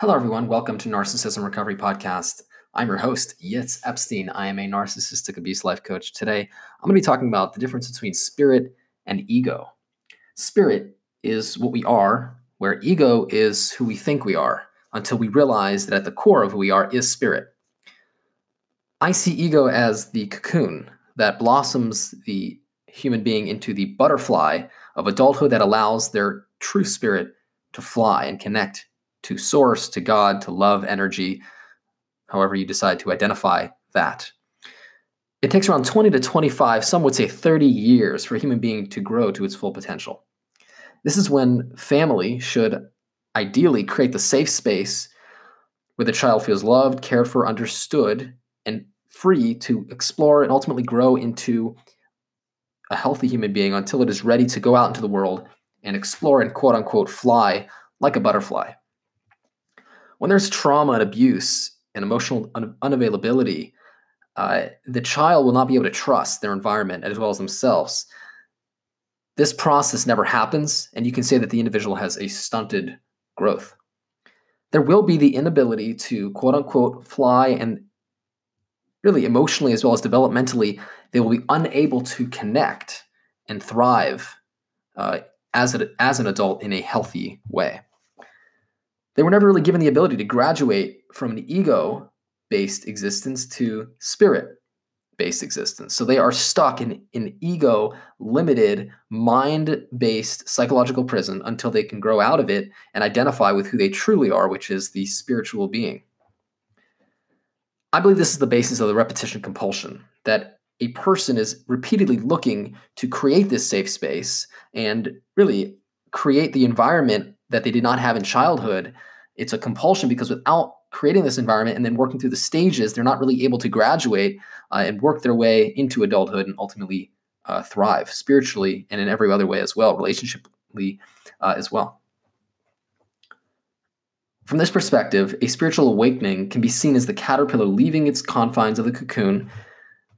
Hello, everyone. Welcome to Narcissism Recovery Podcast. I'm your host, Yitz Epstein. I am a narcissistic abuse life coach. Today, I'm going to be talking about the difference between spirit and ego. Spirit is what we are, where ego is who we think we are, until we realize that at the core of who we are is spirit. I see ego as the cocoon that blossoms the human being into the butterfly of adulthood that allows their true spirit to fly and connect to source, to God, to love, energy, however you decide to identify that. It takes around 20 to 25, some would say 30 years for a human being to grow to its full potential. This is when family should ideally create the safe space where the child feels loved, cared for, understood, and free to explore and ultimately grow into a healthy human being until it is ready to go out into the world and explore and quote unquote fly like a butterfly. When there's trauma and abuse and emotional un- unavailability, uh, the child will not be able to trust their environment as well as themselves. This process never happens, and you can say that the individual has a stunted growth. There will be the inability to quote unquote fly and really emotionally as well as developmentally, they will be unable to connect and thrive uh, as, a, as an adult in a healthy way. They were never really given the ability to graduate from an ego based existence to spirit based existence. So they are stuck in an ego limited, mind based psychological prison until they can grow out of it and identify with who they truly are, which is the spiritual being. I believe this is the basis of the repetition compulsion that a person is repeatedly looking to create this safe space and really create the environment that they did not have in childhood. It's a compulsion because without creating this environment and then working through the stages, they're not really able to graduate uh, and work their way into adulthood and ultimately uh, thrive spiritually and in every other way as well, relationshiply uh, as well. From this perspective, a spiritual awakening can be seen as the caterpillar leaving its confines of the cocoon.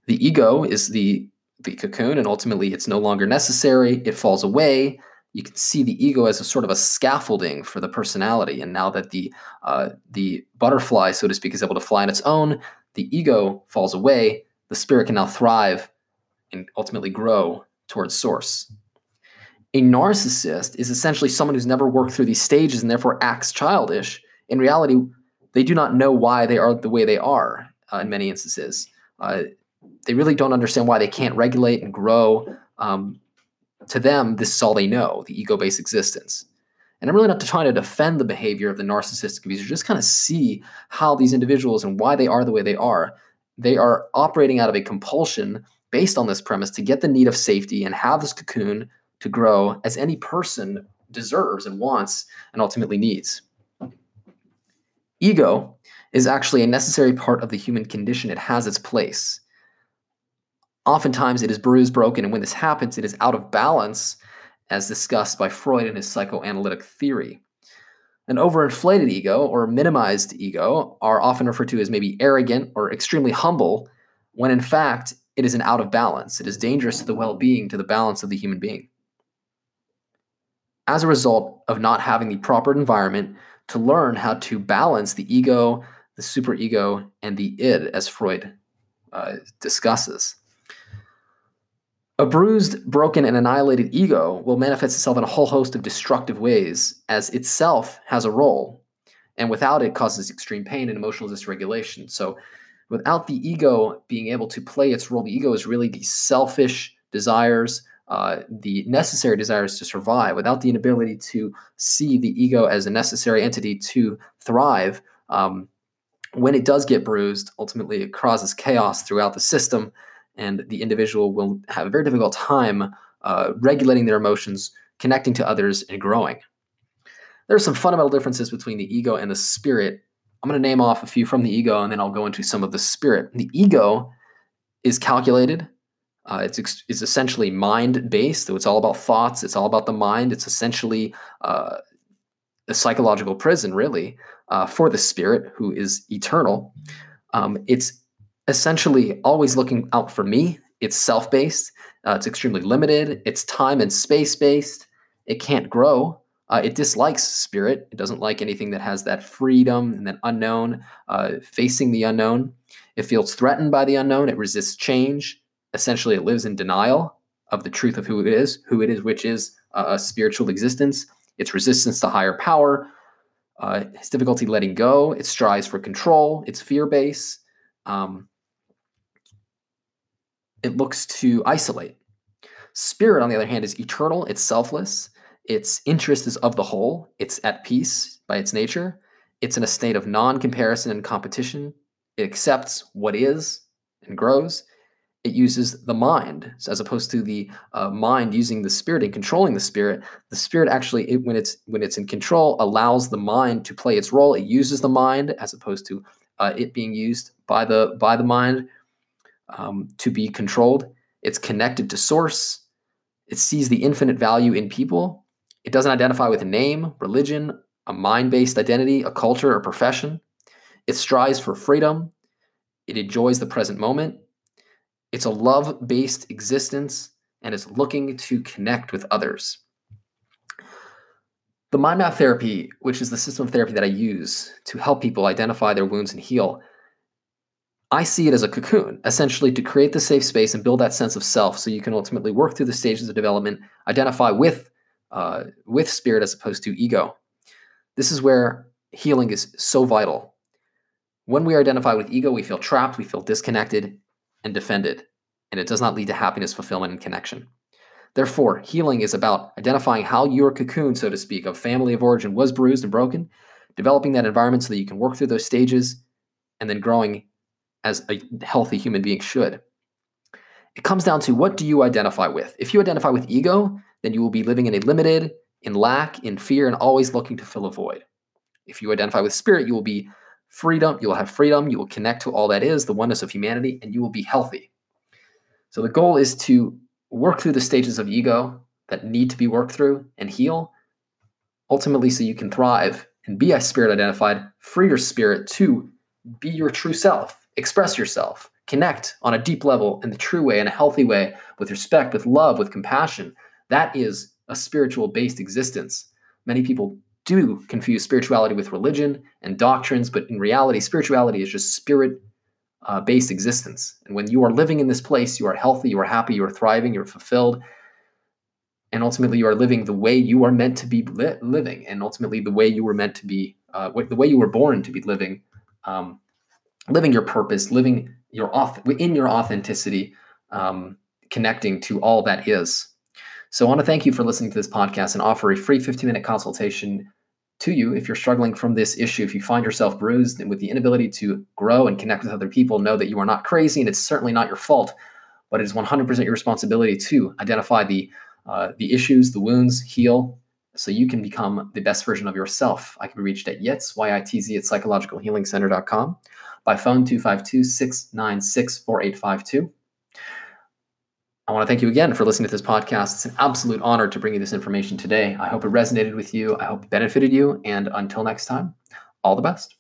The ego is the, the cocoon, and ultimately it's no longer necessary. It falls away. You can see the ego as a sort of a scaffolding for the personality. And now that the uh, the butterfly, so to speak, is able to fly on its own, the ego falls away. The spirit can now thrive and ultimately grow towards source. A narcissist is essentially someone who's never worked through these stages and therefore acts childish. In reality, they do not know why they are the way they are uh, in many instances. Uh, they really don't understand why they can't regulate and grow. Um, to them, this is all they know the ego based existence. And I'm really not trying to defend the behavior of the narcissistic abuser, just kind of see how these individuals and why they are the way they are. They are operating out of a compulsion based on this premise to get the need of safety and have this cocoon to grow as any person deserves and wants and ultimately needs. Ego is actually a necessary part of the human condition, it has its place. Oftentimes, it is bruised, broken, and when this happens, it is out of balance, as discussed by Freud in his psychoanalytic theory. An overinflated ego or minimized ego are often referred to as maybe arrogant or extremely humble, when in fact, it is an out of balance. It is dangerous to the well being, to the balance of the human being as a result of not having the proper environment to learn how to balance the ego, the superego, and the id, as Freud uh, discusses. A bruised, broken, and annihilated ego will manifest itself in a whole host of destructive ways, as itself has a role, and without it causes extreme pain and emotional dysregulation. So, without the ego being able to play its role, the ego is really the selfish desires, uh, the necessary desires to survive, without the inability to see the ego as a necessary entity to thrive, um, when it does get bruised, ultimately it causes chaos throughout the system, and the individual will have a very difficult time uh, regulating their emotions, connecting to others, and growing. There are some fundamental differences between the ego and the spirit. I'm going to name off a few from the ego, and then I'll go into some of the spirit. The ego is calculated, uh, it's, ex- it's essentially mind based, so it's all about thoughts, it's all about the mind. It's essentially uh, a psychological prison, really, uh, for the spirit who is eternal. Um, it's essentially always looking out for me. It's self based, uh, it's extremely limited, it's time and space based, it can't grow. Uh, it dislikes spirit. It doesn't like anything that has that freedom and that unknown, uh, facing the unknown. It feels threatened by the unknown. It resists change. Essentially, it lives in denial of the truth of who it is, who it is, which is a spiritual existence. Its resistance to higher power, uh, its difficulty letting go. It strives for control. It's fear based. Um, it looks to isolate. Spirit, on the other hand, is eternal. It's selfless. Its interest is of the whole. It's at peace by its nature. It's in a state of non comparison and competition. It accepts what is and grows. It uses the mind so as opposed to the uh, mind using the spirit and controlling the spirit. The spirit actually, it, when it's when it's in control, allows the mind to play its role. It uses the mind as opposed to uh, it being used by the by the mind um, to be controlled. It's connected to source. It sees the infinite value in people. It doesn't identify with a name, religion, a mind based identity, a culture, or profession. It strives for freedom. It enjoys the present moment. It's a love based existence and is looking to connect with others. The mind map therapy, which is the system of therapy that I use to help people identify their wounds and heal, I see it as a cocoon, essentially to create the safe space and build that sense of self so you can ultimately work through the stages of development, identify with, uh, with spirit as opposed to ego. This is where healing is so vital. When we identify with ego, we feel trapped, we feel disconnected and defended, and it does not lead to happiness, fulfillment, and connection. Therefore, healing is about identifying how your cocoon, so to speak, of family of origin was bruised and broken, developing that environment so that you can work through those stages, and then growing as a healthy human being should. It comes down to what do you identify with? If you identify with ego, then you will be living in a limited, in lack, in fear, and always looking to fill a void. If you identify with spirit, you will be freedom, you will have freedom, you will connect to all that is, the oneness of humanity, and you will be healthy. So the goal is to work through the stages of ego that need to be worked through and heal, ultimately, so you can thrive and be a spirit identified, free your spirit to be your true self, express yourself, connect on a deep level in the true way, in a healthy way, with respect, with love, with compassion. That is a spiritual based existence. Many people do confuse spirituality with religion and doctrines, but in reality, spirituality is just spirit uh, based existence. And when you are living in this place, you are healthy, you are happy, you are thriving, you're fulfilled. And ultimately, you are living the way you are meant to be li- living, and ultimately, the way you were meant to be, uh, the way you were born to be living, um, living your purpose, living your auth- in your authenticity, um, connecting to all that is. So, I want to thank you for listening to this podcast and offer a free 15 minute consultation to you if you're struggling from this issue. If you find yourself bruised and with the inability to grow and connect with other people, know that you are not crazy and it's certainly not your fault, but it is 100% your responsibility to identify the uh, the issues, the wounds, heal, so you can become the best version of yourself. I can be reached at yitz, Y-I-T-Z, at psychologicalhealingcenter.com by phone 252 696 4852. I want to thank you again for listening to this podcast. It's an absolute honor to bring you this information today. I hope it resonated with you. I hope it benefited you. And until next time, all the best.